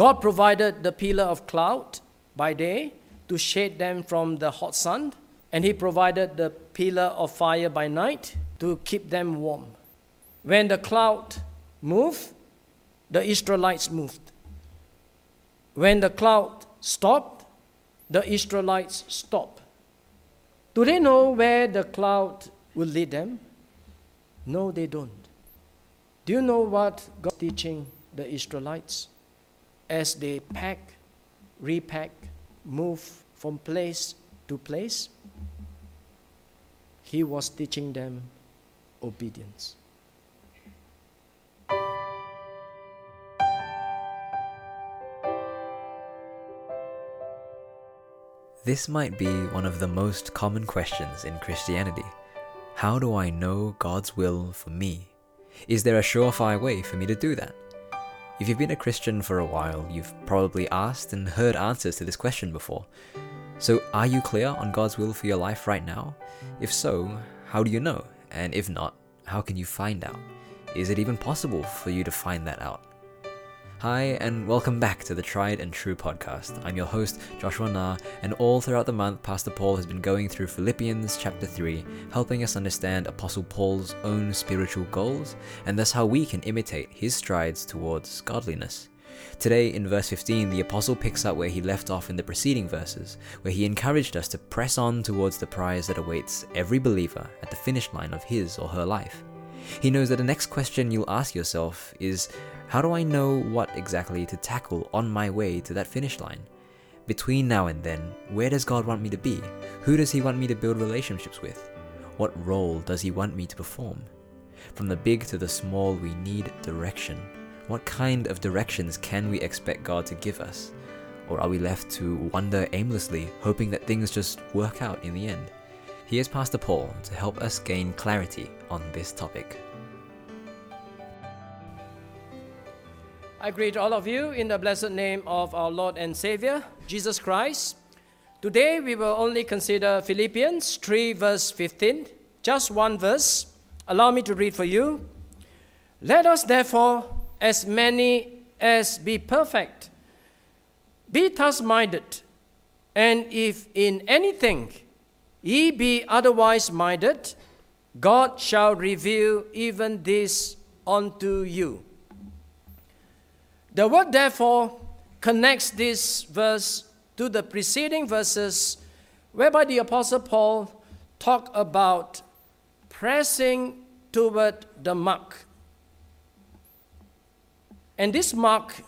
God provided the pillar of cloud by day to shade them from the hot sun, and He provided the pillar of fire by night to keep them warm. When the cloud moved, the Israelites moved. When the cloud stopped, the Israelites stopped. Do they know where the cloud will lead them? No, they don't. Do you know what God teaching the Israelites as they pack, repack, move from place to place? He was teaching them obedience. This might be one of the most common questions in Christianity. How do I know God's will for me? Is there a surefire way for me to do that? If you've been a Christian for a while, you've probably asked and heard answers to this question before. So, are you clear on God's will for your life right now? If so, how do you know? And if not, how can you find out? Is it even possible for you to find that out? Hi, and welcome back to the Tried and True podcast. I'm your host, Joshua Na, and all throughout the month, Pastor Paul has been going through Philippians chapter 3, helping us understand Apostle Paul's own spiritual goals, and thus how we can imitate his strides towards godliness. Today, in verse 15, the Apostle picks up where he left off in the preceding verses, where he encouraged us to press on towards the prize that awaits every believer at the finish line of his or her life. He knows that the next question you'll ask yourself is how do I know what exactly to tackle on my way to that finish line? Between now and then, where does God want me to be? Who does He want me to build relationships with? What role does He want me to perform? From the big to the small, we need direction. What kind of directions can we expect God to give us? Or are we left to wander aimlessly, hoping that things just work out in the end? Here's Pastor Paul to help us gain clarity on this topic. I greet all of you in the blessed name of our Lord and Savior, Jesus Christ. Today we will only consider Philippians 3, verse 15, just one verse. Allow me to read for you. Let us therefore, as many as be perfect, be thus minded, and if in anything ye be otherwise minded, God shall reveal even this unto you. The word therefore connects this verse to the preceding verses whereby the apostle Paul talked about pressing toward the mark. And this mark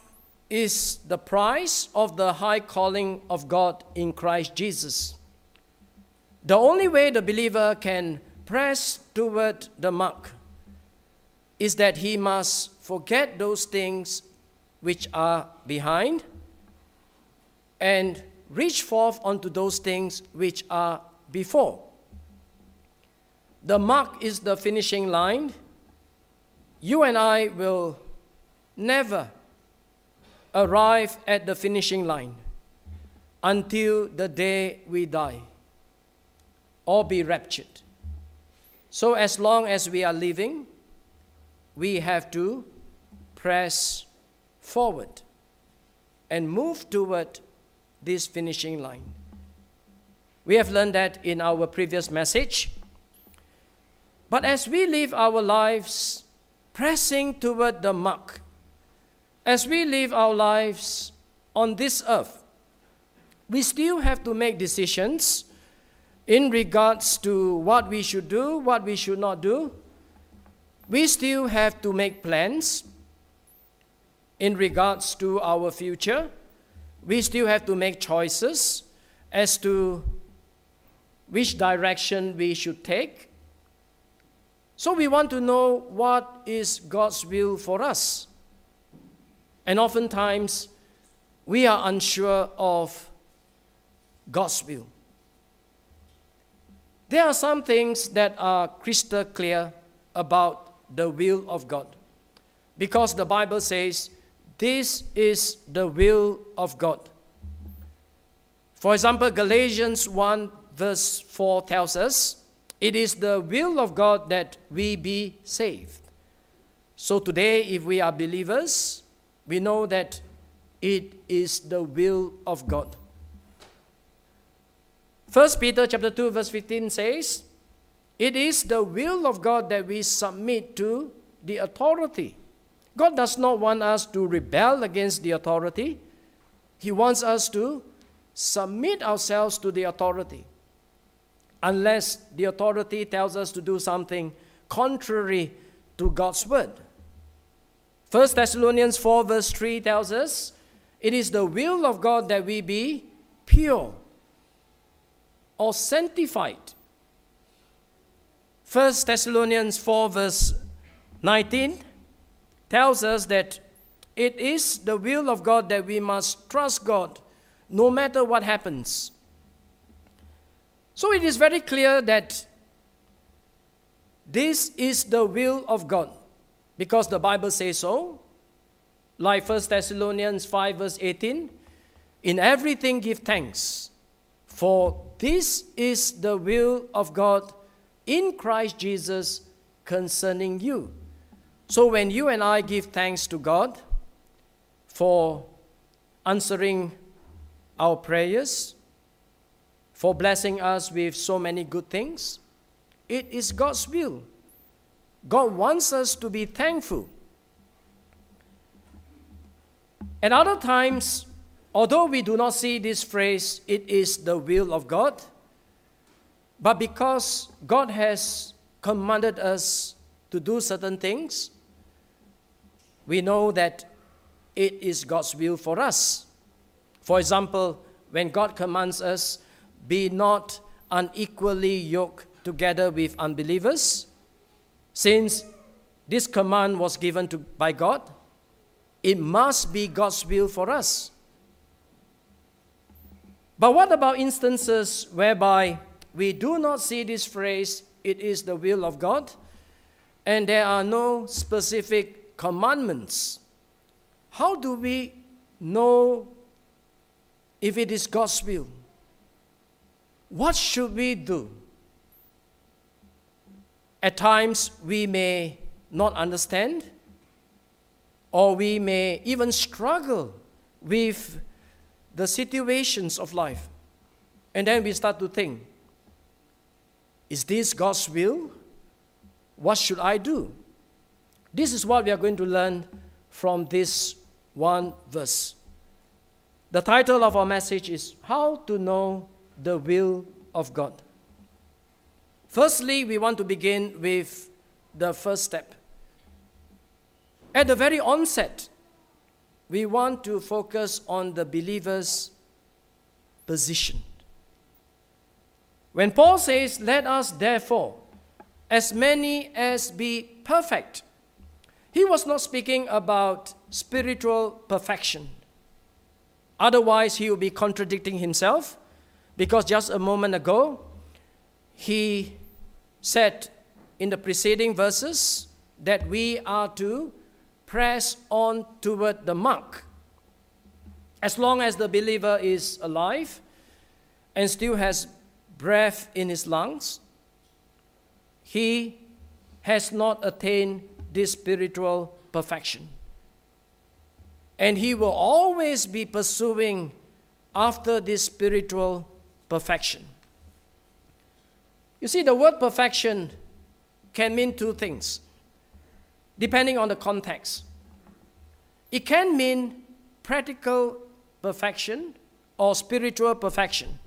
is the price of the high calling of God in Christ Jesus. The only way the believer can press toward the mark is that he must forget those things which are behind and reach forth unto those things which are before. The mark is the finishing line. You and I will never arrive at the finishing line until the day we die or be raptured. So, as long as we are living, we have to press forward and move toward this finishing line. We have learned that in our previous message. But as we live our lives pressing toward the mark, as we live our lives on this earth, we still have to make decisions in regards to what we should do, what we should not do. We still have to make plans in regards to our future, we still have to make choices as to which direction we should take. So we want to know what is God's will for us. And oftentimes, we are unsure of God's will. There are some things that are crystal clear about the will of God. Because the Bible says, this is the will of God. For example, Galatians 1 verse 4 tells us, It is the will of God that we be saved. So today, if we are believers, we know that it is the will of God. 1 Peter chapter 2 verse 15 says, "It is the will of God that we submit to the authority." God does not want us to rebel against the authority. He wants us to submit ourselves to the authority. Unless the authority tells us to do something contrary to God's word. 1 Thessalonians 4, verse 3 tells us it is the will of God that we be pure or sanctified. 1 Thessalonians 4, verse 19 tells us that it is the will of God that we must trust God no matter what happens. So it is very clear that this is the will of God because the Bible says so. Like 1 Thessalonians 5, verse 18 In everything give thanks, for this is the will of God in Christ Jesus concerning you. So when you and I give thanks to God for answering our prayers, for blessing us with so many good things, it is God's will. God wants us to be thankful. At other times, although we do not see this phrase, it is the will of God, but because God has commanded us to do certain things, we know that it is God's will for us. For example, when God commands us, be not unequally yoked together with unbelievers, since this command was given to, by God, it must be God's will for us. But what about instances whereby we do not see this phrase, it is the will of God, and there are no specific commandments? How do we know if it is God's will? What should we do? At times, we may not understand, or we may even struggle with the situations of life. And then we start to think is this God's will? What should I do? This is what we are going to learn from this one verse. The title of our message is How to Know the Will of God. Firstly, we want to begin with the first step. At the very onset, we want to focus on the believer's position. When Paul says, Let us therefore, as many as be perfect, he was not speaking about spiritual perfection. Otherwise, he would be contradicting himself because just a moment ago, he said in the preceding verses that we are to press on toward the mark. As long as the believer is alive and still has breath in his lungs, he has not attained this spiritual perfection. And he will always be pursuing after this spiritual perfection. You see, the word perfection can mean two things, depending on the context. It can mean practical perfection or spiritual perfection.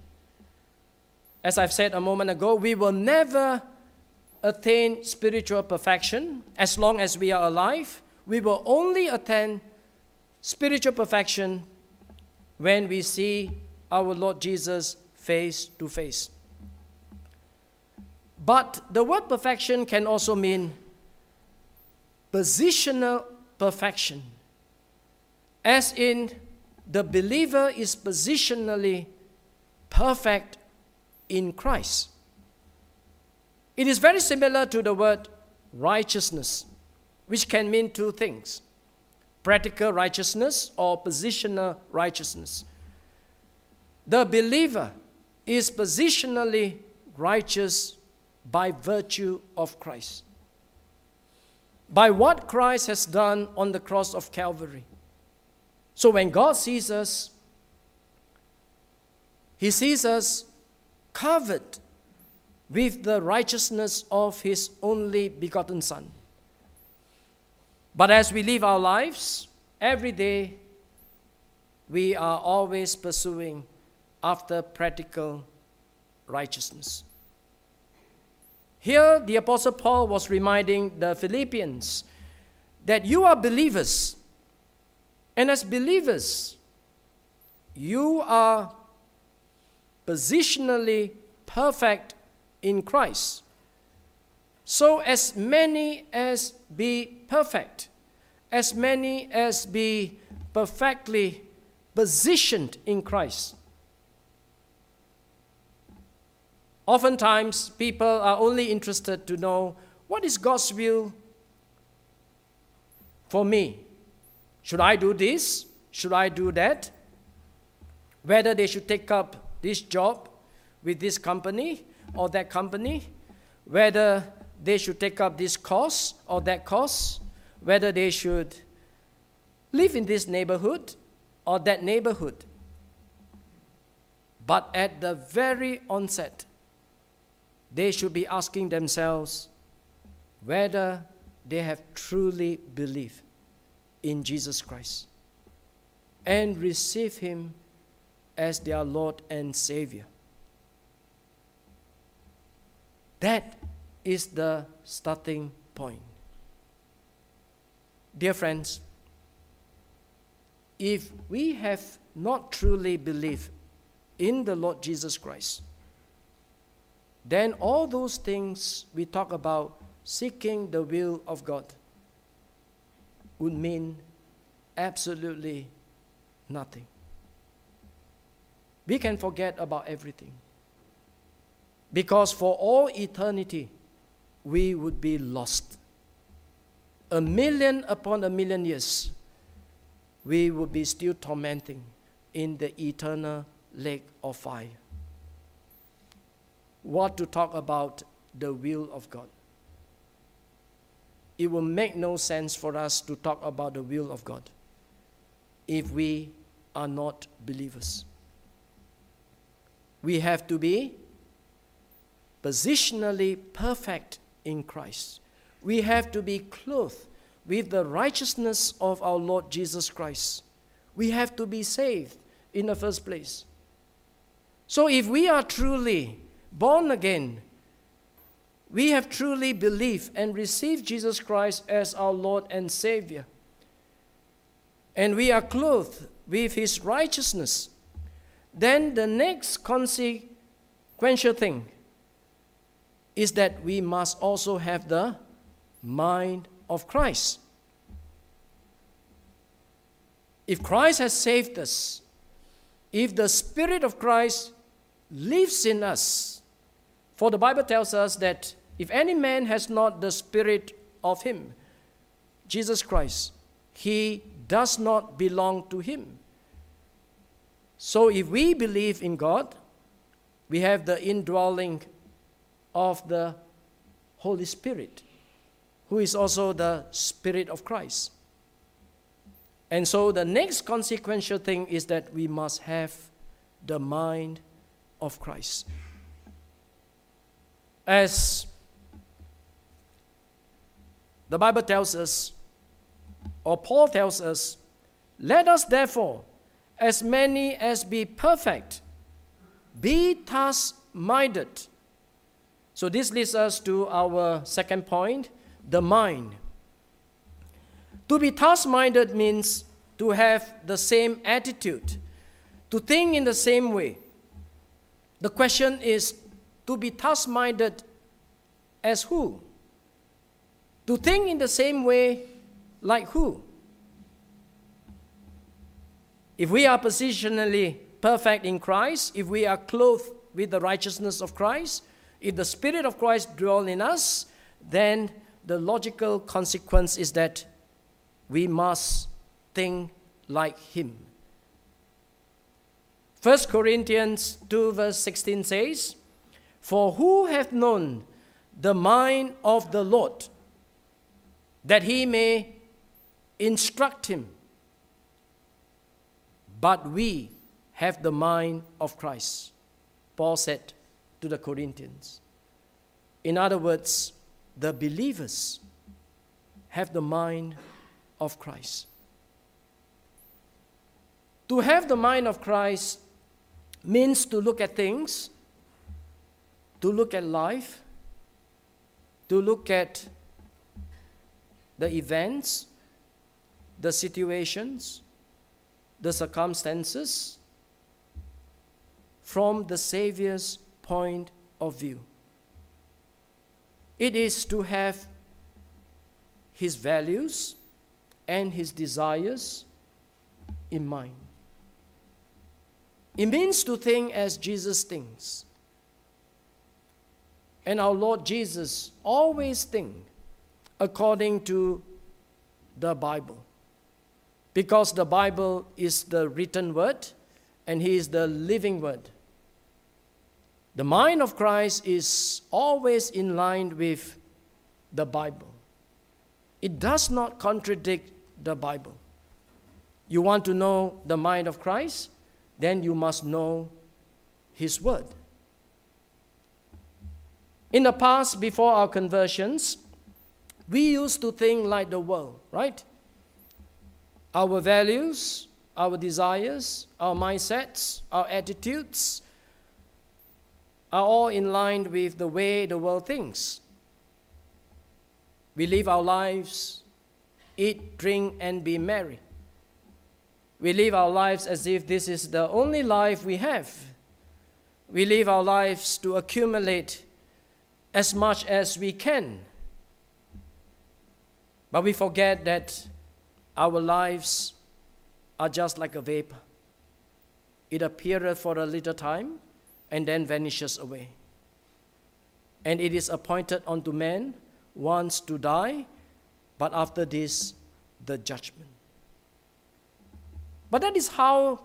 As I've said a moment ago, we will never attain spiritual perfection as long as we are alive. We will only attain spiritual perfection when we see our Lord Jesus face to face. But the word perfection can also mean positional perfection, as in the believer is positionally perfect in Christ. It is very similar to the word righteousness, which can mean two things practical righteousness or positional righteousness. The believer is positionally righteous by virtue of Christ. By what Christ has done on the cross of Calvary. So when God sees us, He sees us covered with the righteousness of His only begotten Son. But as we live our lives, every day we are always pursuing after practical righteousness. Here, the Apostle Paul was reminding the Philippians that you are believers. And as believers, you are positionally perfect in Christ. So, as many as be perfect, as many as be perfectly positioned in Christ. Oftentimes, people are only interested to know what is God's will for me. Should I do this? Should I do that? Whether they should take up this job with this company or that company, whether they should take up this course or that course, whether they should live in this neighborhood or that neighborhood. But at the very onset, they should be asking themselves whether they have truly believed in Jesus Christ and receive Him as their Lord and Savior. That is the starting point. Dear friends, if we have not truly believed in the Lord Jesus Christ, then all those things we talk about seeking the will of God would mean absolutely nothing. We can forget about everything. Because for all eternity, we would be lost. A million upon a million years, we would be still tormenting in the eternal lake of fire. What to talk about the will of God? It will make no sense for us to talk about the will of God if we are not believers. We have to be positionally perfect in Christ. We have to be clothed with the righteousness of our Lord Jesus Christ. We have to be saved in the first place. So, if we are truly born again, we have truly believed and received Jesus Christ as our Lord and Savior, and we are clothed with His righteousness, then the next consequential thing is that we must also have the mind of Christ. If Christ has saved us, if the Spirit of Christ lives in us, for the Bible tells us that if any man has not the Spirit of Him, Jesus Christ, he does not belong to Him. So if we believe in God, we have the indwelling of the Holy Spirit who is also the Spirit of Christ. And so the next consequential thing is that we must have the mind of Christ. As the Bible tells us, or Paul tells us, let us therefore, as many as be perfect, be task minded. So this leads us to our second point the mind. To be task minded means to have the same attitude, to think in the same way. The question is to be task minded as who? To think in the same way like who? If we are positionally perfect in Christ, if we are clothed with the righteousness of Christ, if the Spirit of Christ dwells in us, then the logical consequence is that we must think like him. 1 Corinthians 2, verse 16 says, For who hath known the mind of the Lord, that he may instruct him? but we have the mind of Christ, Paul said to the Corinthians. In other words, the believers have the mind of Christ. To have the mind of Christ means to look at things, to look at life, to look at the events, the situations, the circumstances from the Savior's point of view. It is to have his values and his desires in mind. It means to think as Jesus thinks. And our Lord Jesus always think according to the Bible. Because the Bible is the written word and He is the living word. The mind of Christ is always in line with the Bible. It does not contradict the Bible. You want to know the mind of Christ? Then you must know His Word. In the past, before our conversions, we used to think like the world, right? Our values, our desires, our mindsets, our attitudes are all in line with the way the world thinks. We live our lives, eat, drink, and be merry. We live our lives as if this is the only life we have. We live our lives to accumulate as much as we can. But we forget that our lives are just like a vapor. It appeareth for a little time and then vanishes away. And it is appointed unto man once to die, but after this, the judgment. But that is how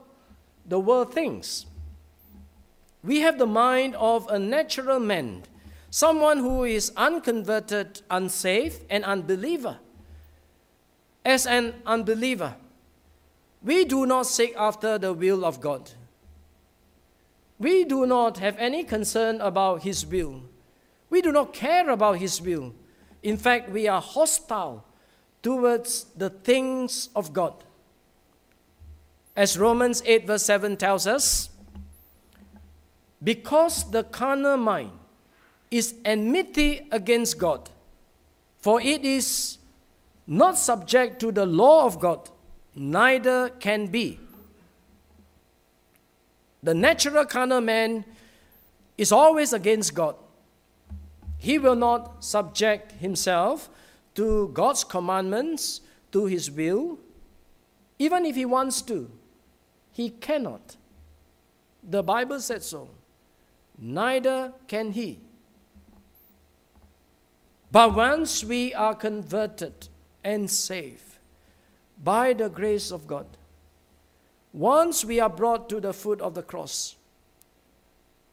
the world thinks. We have the mind of a natural man, someone who is unconverted, unsafe, and unbeliever. As an unbeliever, we do not seek after the will of God. We do not have any concern about His will. We do not care about His will. In fact, we are hostile towards the things of God. As Romans 8, verse 7 tells us, because the carnal mind is enmity against God, for it is not subject to the law of God, neither can be. The natural carnal man is always against God. He will not subject himself to God's commandments, to his will, even if he wants to. He cannot. The Bible said so. Neither can he. But once we are converted and saved by the grace of God, once we are brought to the foot of the cross,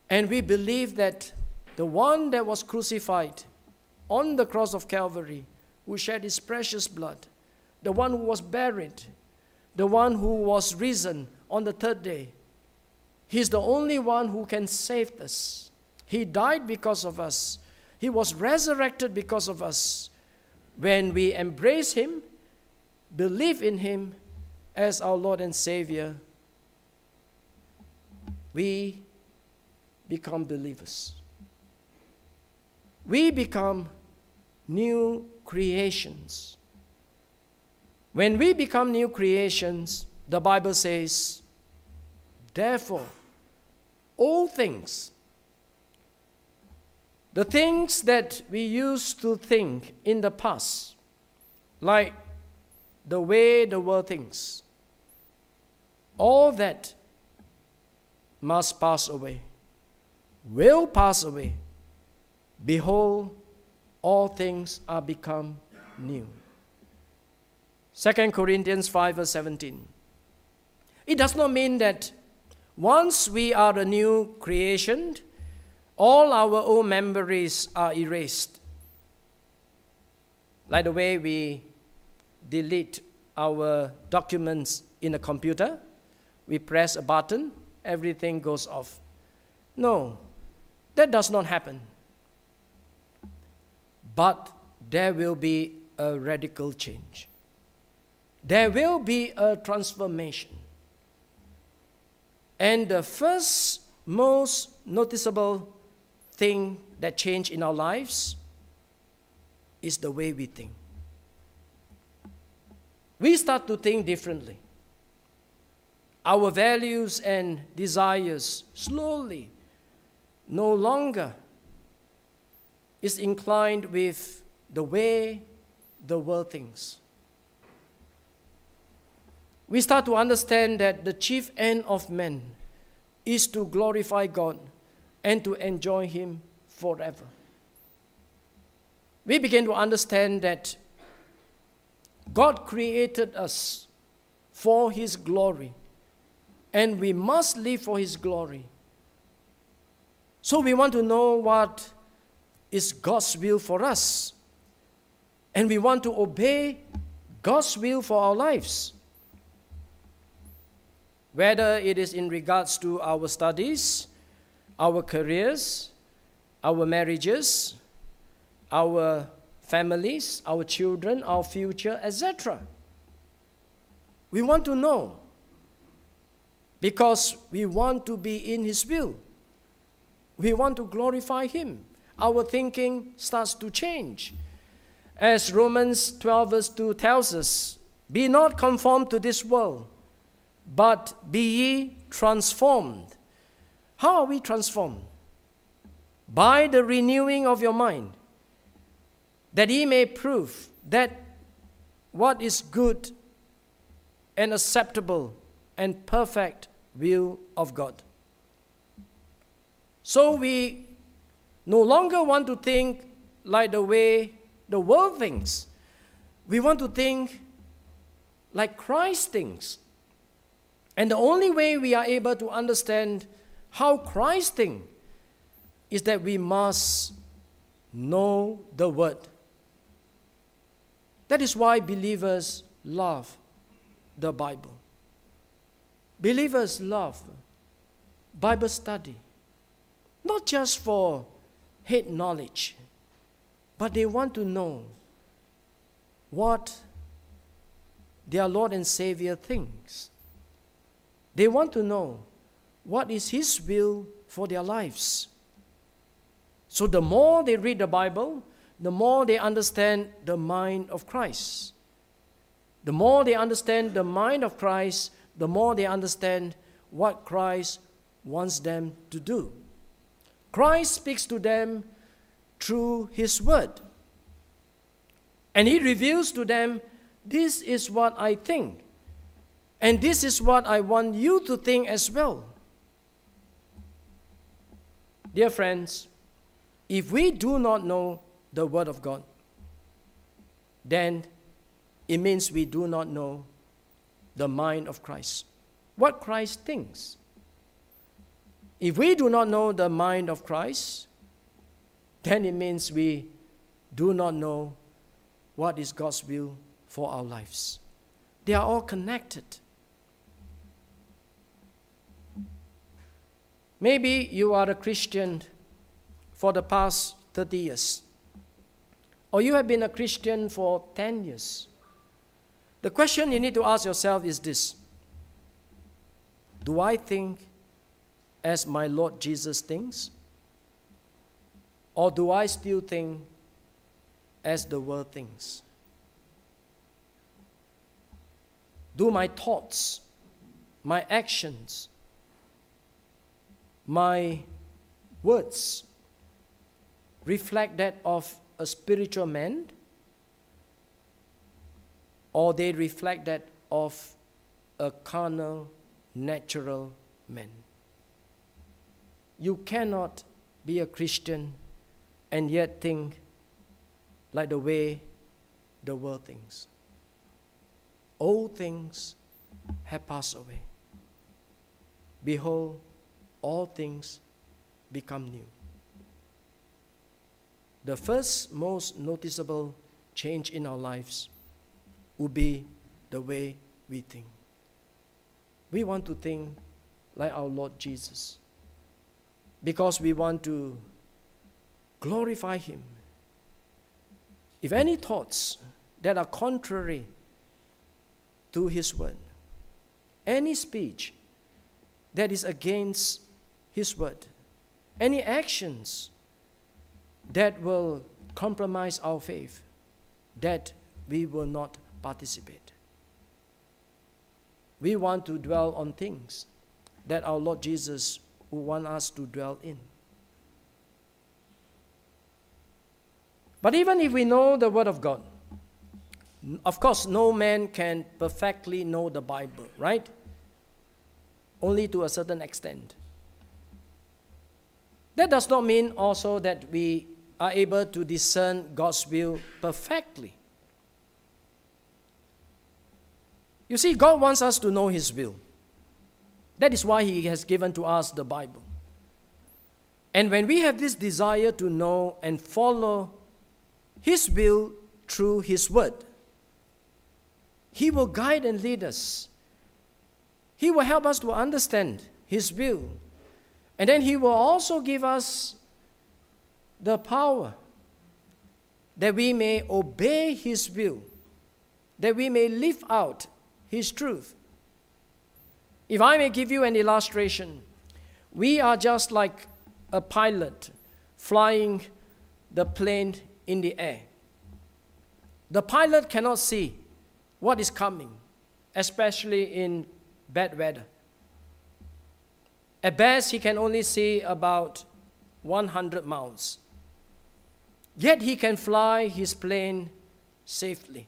and we believe that the one that was crucified on the cross of Calvary, who shed his precious blood, the one who was buried, the one who was risen on the third day. He's the only one who can save us. He died because of us. He was resurrected because of us. When we embrace Him, believe in Him as our Lord and Savior, we become believers. We become new creations. When we become new creations, the Bible says, therefore, all things, the things that we used to think in the past, like the way the world thinks, all that must pass away, will pass away. Behold, all things are become new. 2 Corinthians 5, verse 17. It does not mean that once we are a new creation, all our old memories are erased. Like the way we delete our documents in a computer, we press a button, everything goes off. No, that does not happen. But there will be a radical change. There will be a transformation. And the first most noticeable thing that changed in our lives is the way we think. We start to think differently. Our values and desires slowly no longer is inclined with the way the world thinks. We start to understand that the chief end of man is to glorify God and to enjoy Him forever. We begin to understand that God created us for His glory, and we must live for His glory. So we want to know what is God's will for us, and we want to obey God's will for our lives. Whether it is in regards to our studies, our careers, our marriages, our families, our children, our future, etc. We want to know because we want to be in His will. We want to glorify Him. Our thinking starts to change. As Romans 12, verse 2 tells us, Be not conformed to this world, but be ye transformed how are we transformed? By the renewing of your mind, that ye may prove that what is good and acceptable and perfect will of God. So we no longer want to think like the way the world thinks. We want to think like Christ thinks. And the only way we are able to understand how Christ thinks is that we must know the Word. That is why believers love the Bible. Believers love Bible study, not just for head knowledge, but they want to know what their Lord and Savior thinks. They want to know what is His will for their lives. So the more they read the Bible, the more they understand the mind of Christ. The more they understand the mind of Christ, the more they understand what Christ wants them to do. Christ speaks to them through His Word. And He reveals to them, This is what I think. And this is what I want you to think as well. Dear friends, if we do not know the Word of God, then it means we do not know the mind of Christ, what Christ thinks. If we do not know the mind of Christ, then it means we do not know what is God's will for our lives. They are all connected. Maybe you are a Christian for the past 30 years, or you have been a Christian for 10 years. The question you need to ask yourself is this Do I think as my Lord Jesus thinks? Or do I still think as the world thinks? Do my thoughts, my actions, my words reflect that of a spiritual man or they reflect that of a carnal, natural man. You cannot be a Christian and yet think like the way the world thinks. All things have passed away. Behold, all things become new. The first most noticeable change in our lives will be the way we think. we want to think like our Lord Jesus because we want to glorify Him. If any thoughts that are contrary to His word, any speech that is against His word, any actions that will compromise our faith, that we will not participate. We want to dwell on things that our Lord Jesus would want us to dwell in. But even if we know the Word of God, of course, no man can perfectly know the Bible, right? Only to a certain extent. That does not mean also that we are able to discern God's will perfectly. You see, God wants us to know His will. That is why He has given to us the Bible. And when we have this desire to know and follow His will through His Word, He will guide and lead us. He will help us to understand His will. And then He will also give us the power that we may obey His will, that we may live out His truth. If I may give you an illustration, we are just like a pilot flying the plane in the air. The pilot cannot see what is coming, especially in bad weather. At best, he can only see about 100 miles. Yet he can fly his plane safely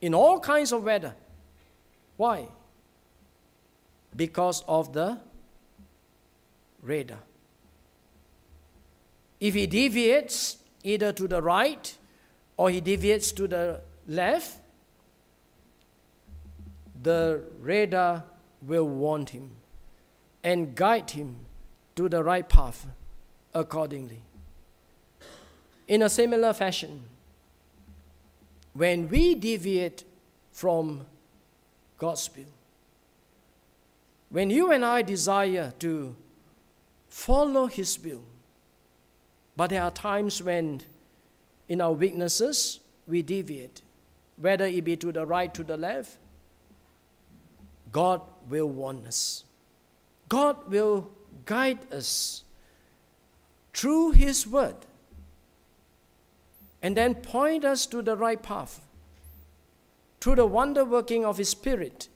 in all kinds of weather. Why? Because of the radar. If he deviates either to the right or he deviates to the left, the radar will warn him and guide him to the right path accordingly. In a similar fashion, when we deviate from God's will, when you and I desire to follow His will, but there are times when in our weaknesses we deviate, whether it be to the right, to the left, God will warn us. God will guide us through His Word and then point us to the right path through the wonder working of His Spirit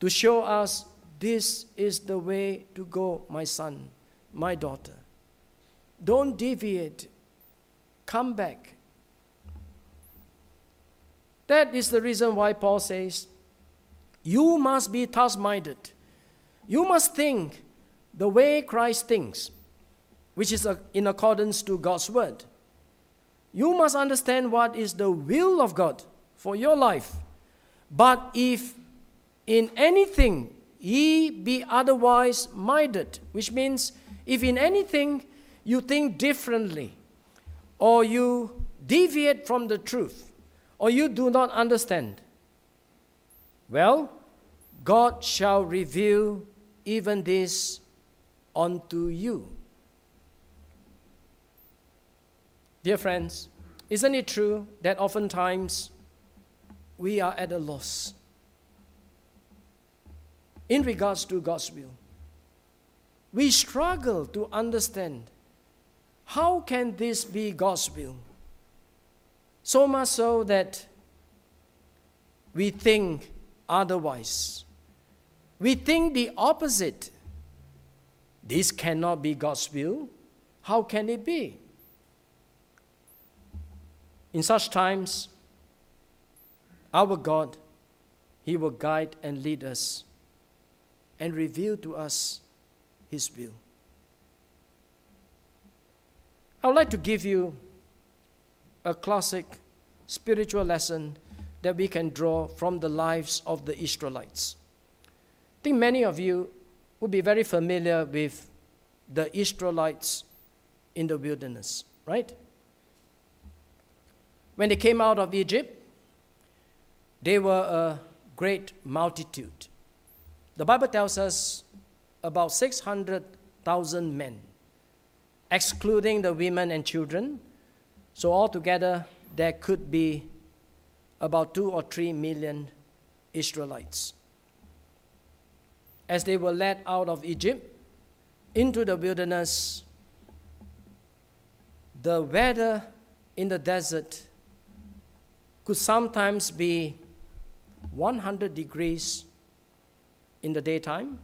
to show us this is the way to go, my son, my daughter. Don't deviate, come back. That is the reason why Paul says, You must be task minded. You must think the way Christ thinks, which is in accordance to God's word. You must understand what is the will of God for your life. But if in anything ye be otherwise minded, which means if in anything you think differently, or you deviate from the truth, or you do not understand, well, God shall reveal even this unto you. Dear friends, isn't it true that oftentimes we are at a loss in regards to God's will? We struggle to understand how can this be God's will? So much so that we think otherwise. We think the opposite. This cannot be God's will. How can it be? In such times, our God, He will guide and lead us and reveal to us His will. I would like to give you a classic spiritual lesson that we can draw from the lives of the Israelites. I think many of you would be very familiar with the Israelites in the wilderness, right? When they came out of Egypt, they were a great multitude. The Bible tells us about 600,000 men, excluding the women and children. So, altogether, there could be about two or three million Israelites. As they were led out of Egypt into the wilderness, the weather in the desert could sometimes be 100 degrees in the daytime,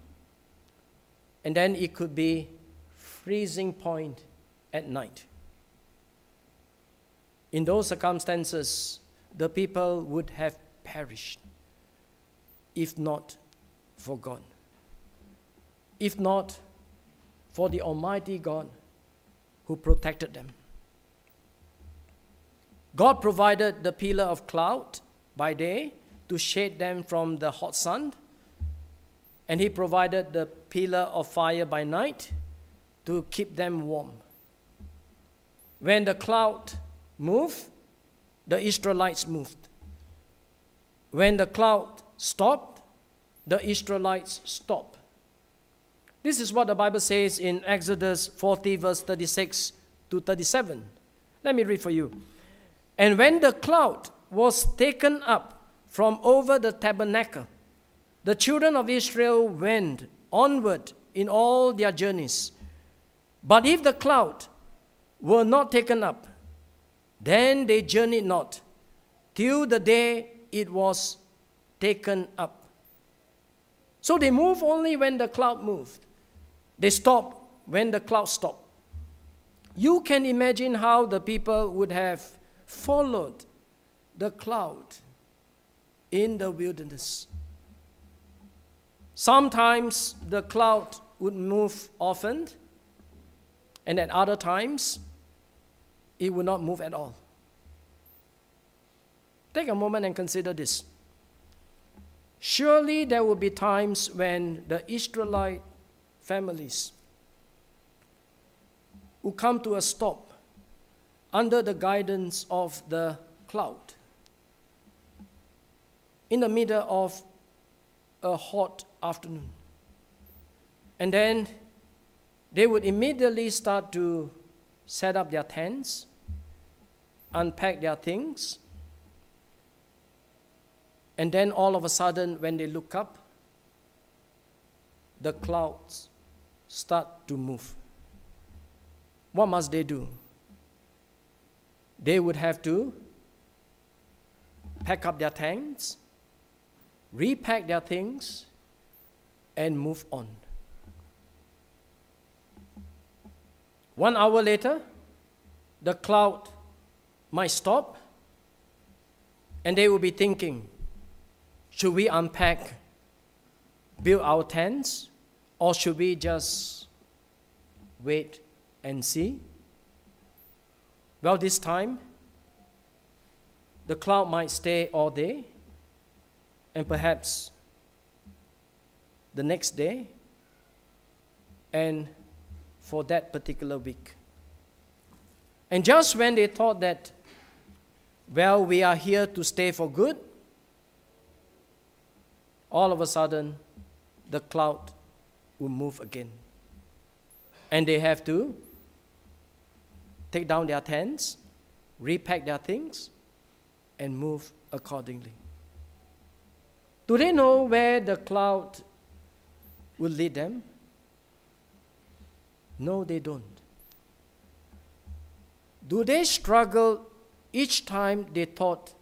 and then it could be freezing point at night. In those circumstances, the people would have perished if not for God. If not for the Almighty God who protected them. God provided the pillar of cloud by day to shade them from the hot sun, and He provided the pillar of fire by night to keep them warm. When the cloud moved, the Israelites moved. When the cloud stopped, the Israelites stopped. This is what the Bible says in Exodus 40, verse 36 to 37. Let me read for you. And when the cloud was taken up from over the tabernacle, the children of Israel went onward in all their journeys. But if the cloud were not taken up, then they journeyed not till the day it was taken up. So they move only when the cloud moved. They stop when the cloud stopped. You can imagine how the people would have followed the cloud in the wilderness. Sometimes the cloud would move often, and at other times, it would not move at all. Take a moment and consider this. Surely there will be times when the Israelite families will come to a stop under the guidance of the cloud in the middle of a hot afternoon. And then they would immediately start to set up their tents, unpack their things, and then all of a sudden, when they look up, the clouds start to move. What must they do? They would have to pack up their tents, repack their things, and move on. One hour later, the cloud might stop, and they will be thinking, should we unpack, build our tents, or should we just wait and see? Well, this time, the cloud might stay all day, and perhaps the next day, and for that particular week. And just when they thought that, well, we are here to stay for good, all of a sudden, the cloud will move again. And they have to take down their tents, repack their things, and move accordingly. Do they know where the cloud will lead them? No, they don't. Do they struggle each time they thought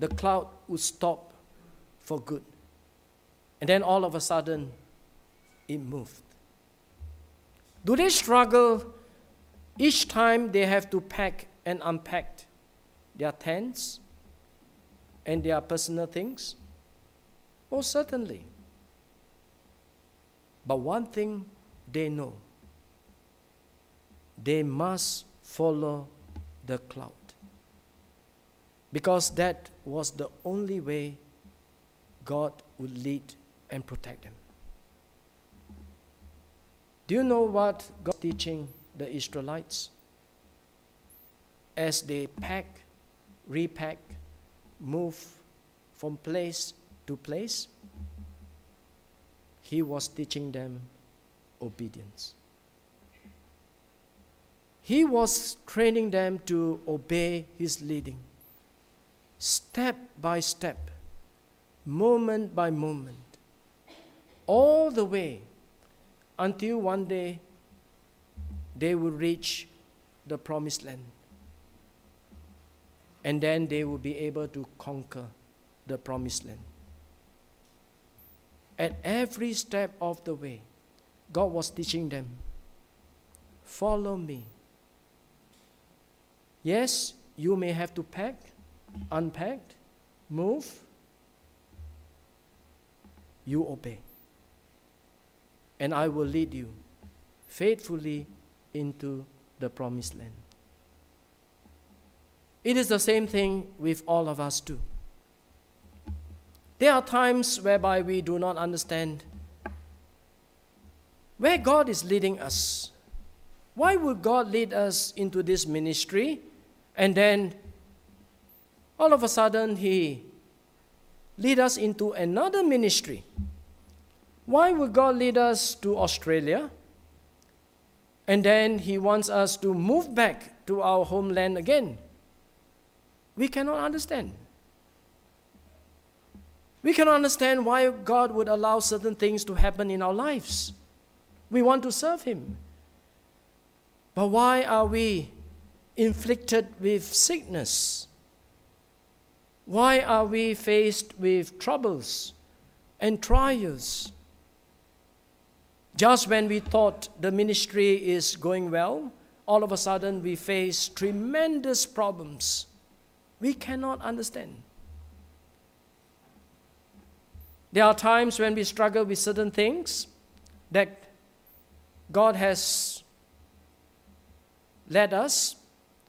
the cloud would stop for good? And then all of a sudden, it moved. Do they struggle each time they have to pack and unpack their tents and their personal things? Oh, certainly. But one thing they know they must follow the cloud. Because that was the only way God would lead and protect them. Do you know what God is teaching the Israelites? As they pack, repack, move from place to place? He was teaching them obedience. He was training them to obey His leading, step by step, moment by moment, all the way until one day they will reach the promised land. And then they will be able to conquer the promised land. At every step of the way, God was teaching them follow me. Yes, you may have to pack, unpack, move. You obey. And I will lead you faithfully into the promised land. It is the same thing with all of us, too. There are times whereby we do not understand where God is leading us. Why would God lead us into this ministry and then all of a sudden He lead us into another ministry? Why would God lead us to Australia and then He wants us to move back to our homeland again? We cannot understand. We cannot understand why God would allow certain things to happen in our lives. We want to serve Him. But why are we inflicted with sickness? Why are we faced with troubles and trials? Just when we thought the ministry is going well, all of a sudden we face tremendous problems. We cannot understand. There are times when we struggle with certain things that God has led us.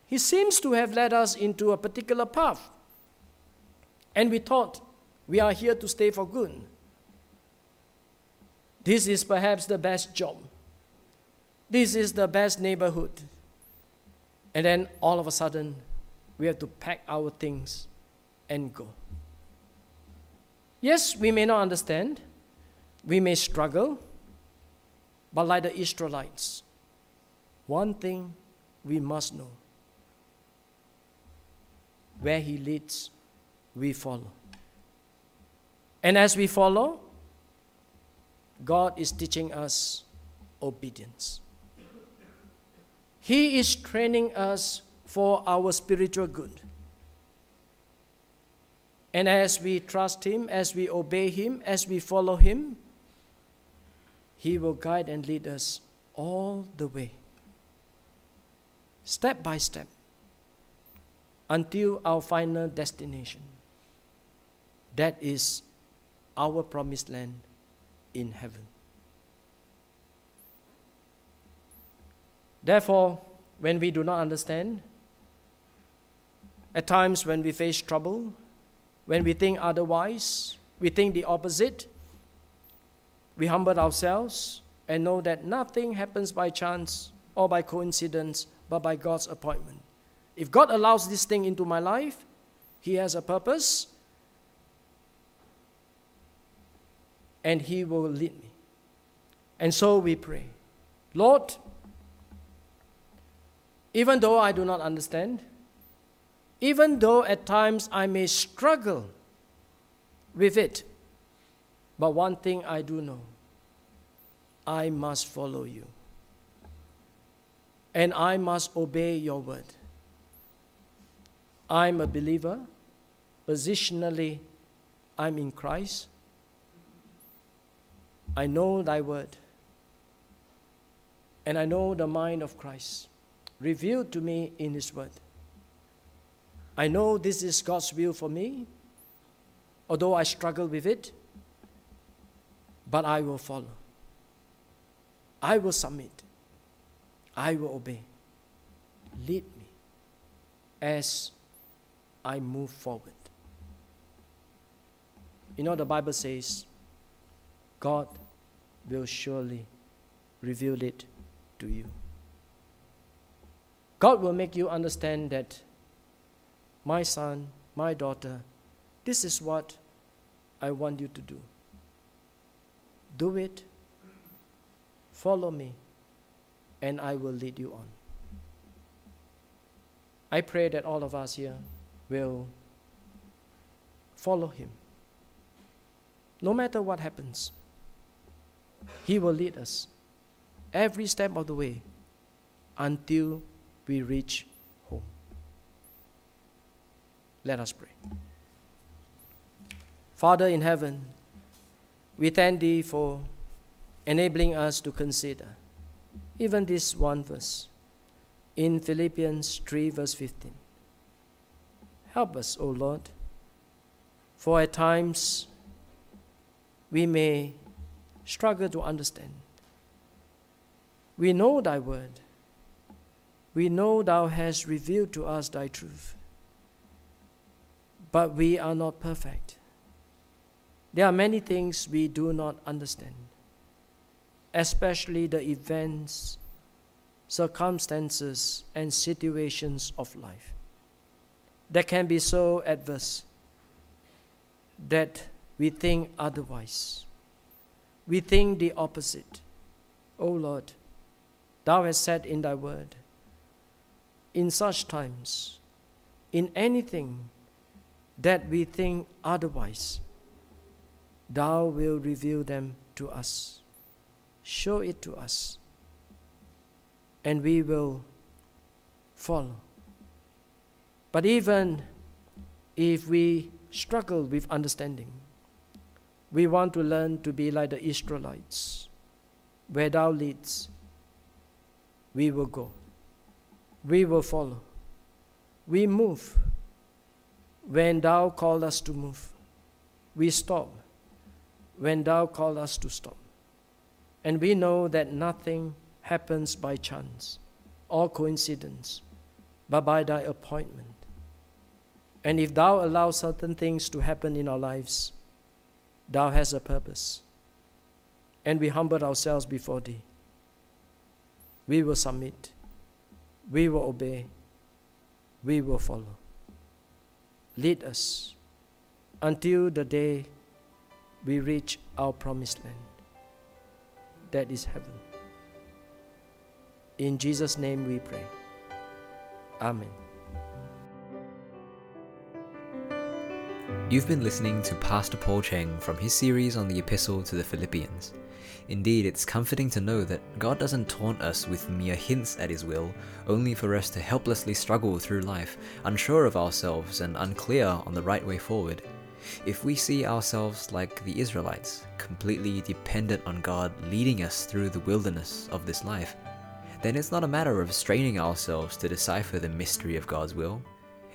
He seems to have led us into a particular path. And we thought we are here to stay for good. This is perhaps the best job. This is the best neighborhood. And then all of a sudden, we have to pack our things and go. Yes, we may not understand, we may struggle, but like the Israelites, one thing we must know where He leads, we follow. And as we follow, God is teaching us obedience. He is training us for our spiritual good. And as we trust Him, as we obey Him, as we follow Him, He will guide and lead us all the way, step by step, until our final destination. That is our promised land in heaven. Therefore, when we do not understand, at times when we face trouble, when we think otherwise, we think the opposite, we humble ourselves and know that nothing happens by chance or by coincidence, but by God's appointment. If God allows this thing into my life, He has a purpose, and He will lead me. And so we pray Lord, even though I do not understand, even though at times I may struggle with it. But one thing I do know I must follow you. And I must obey your word. I'm a believer. Positionally, I'm in Christ. I know thy word. And I know the mind of Christ revealed to me in his word. I know this is God's will for me, although I struggle with it, but I will follow. I will submit. I will obey. Lead me as I move forward. You know, the Bible says, God will surely reveal it to you. God will make you understand that my son, my daughter, this is what I want you to do. Do it, follow me, and I will lead you on. I pray that all of us here will follow him. No matter what happens, he will lead us every step of the way until we reach home. Let us pray. Father in heaven, we thank thee for enabling us to consider even this one verse in Philippians 3, verse 15. Help us, O Lord, for at times we may struggle to understand. We know thy word. We know thou hast revealed to us thy truth. But we are not perfect. There are many things we do not understand, especially the events, circumstances, and situations of life that can be so adverse that we think otherwise. We think the opposite. O oh Lord, Thou hast said in Thy word, in such times, in anything that we think otherwise, Thou will reveal them to us. Show it to us, and we will follow. But even if we struggle with understanding, we want to learn to be like the Israelites. Where thou leads, we will go. We will follow. We move. When thou call us to move, we stop. When thou call us to stop. And we know that nothing happens by chance or coincidence, but by thy appointment. And if thou allow certain things to happen in our lives, Thou hast a purpose. And we humble ourselves before Thee. We will submit. We will obey. We will follow. Lead us until the day we reach our promised land. That is heaven. In Jesus' name we pray. Amen. You've been listening to Pastor Paul Cheng from his series on the Epistle to the Philippians. Indeed, it's comforting to know that God doesn't taunt us with mere hints at His will, only for us to helplessly struggle through life, unsure of ourselves and unclear on the right way forward. If we see ourselves like the Israelites, completely dependent on God leading us through the wilderness of this life, then it's not a matter of straining ourselves to decipher the mystery of God's will.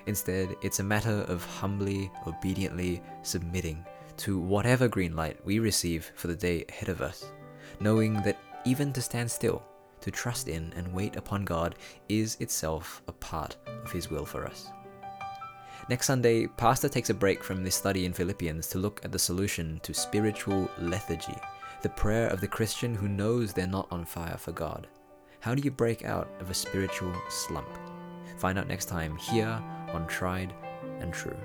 Instead, it's a matter of humbly, obediently submitting to whatever green light we receive for the day ahead of us, knowing that even to stand still, to trust in and wait upon God is itself a part of His will for us. Next Sunday, Pastor takes a break from this study in Philippians to look at the solution to spiritual lethargy, the prayer of the Christian who knows they're not on fire for God. How do you break out of a spiritual slump? Find out next time here on Tried and True.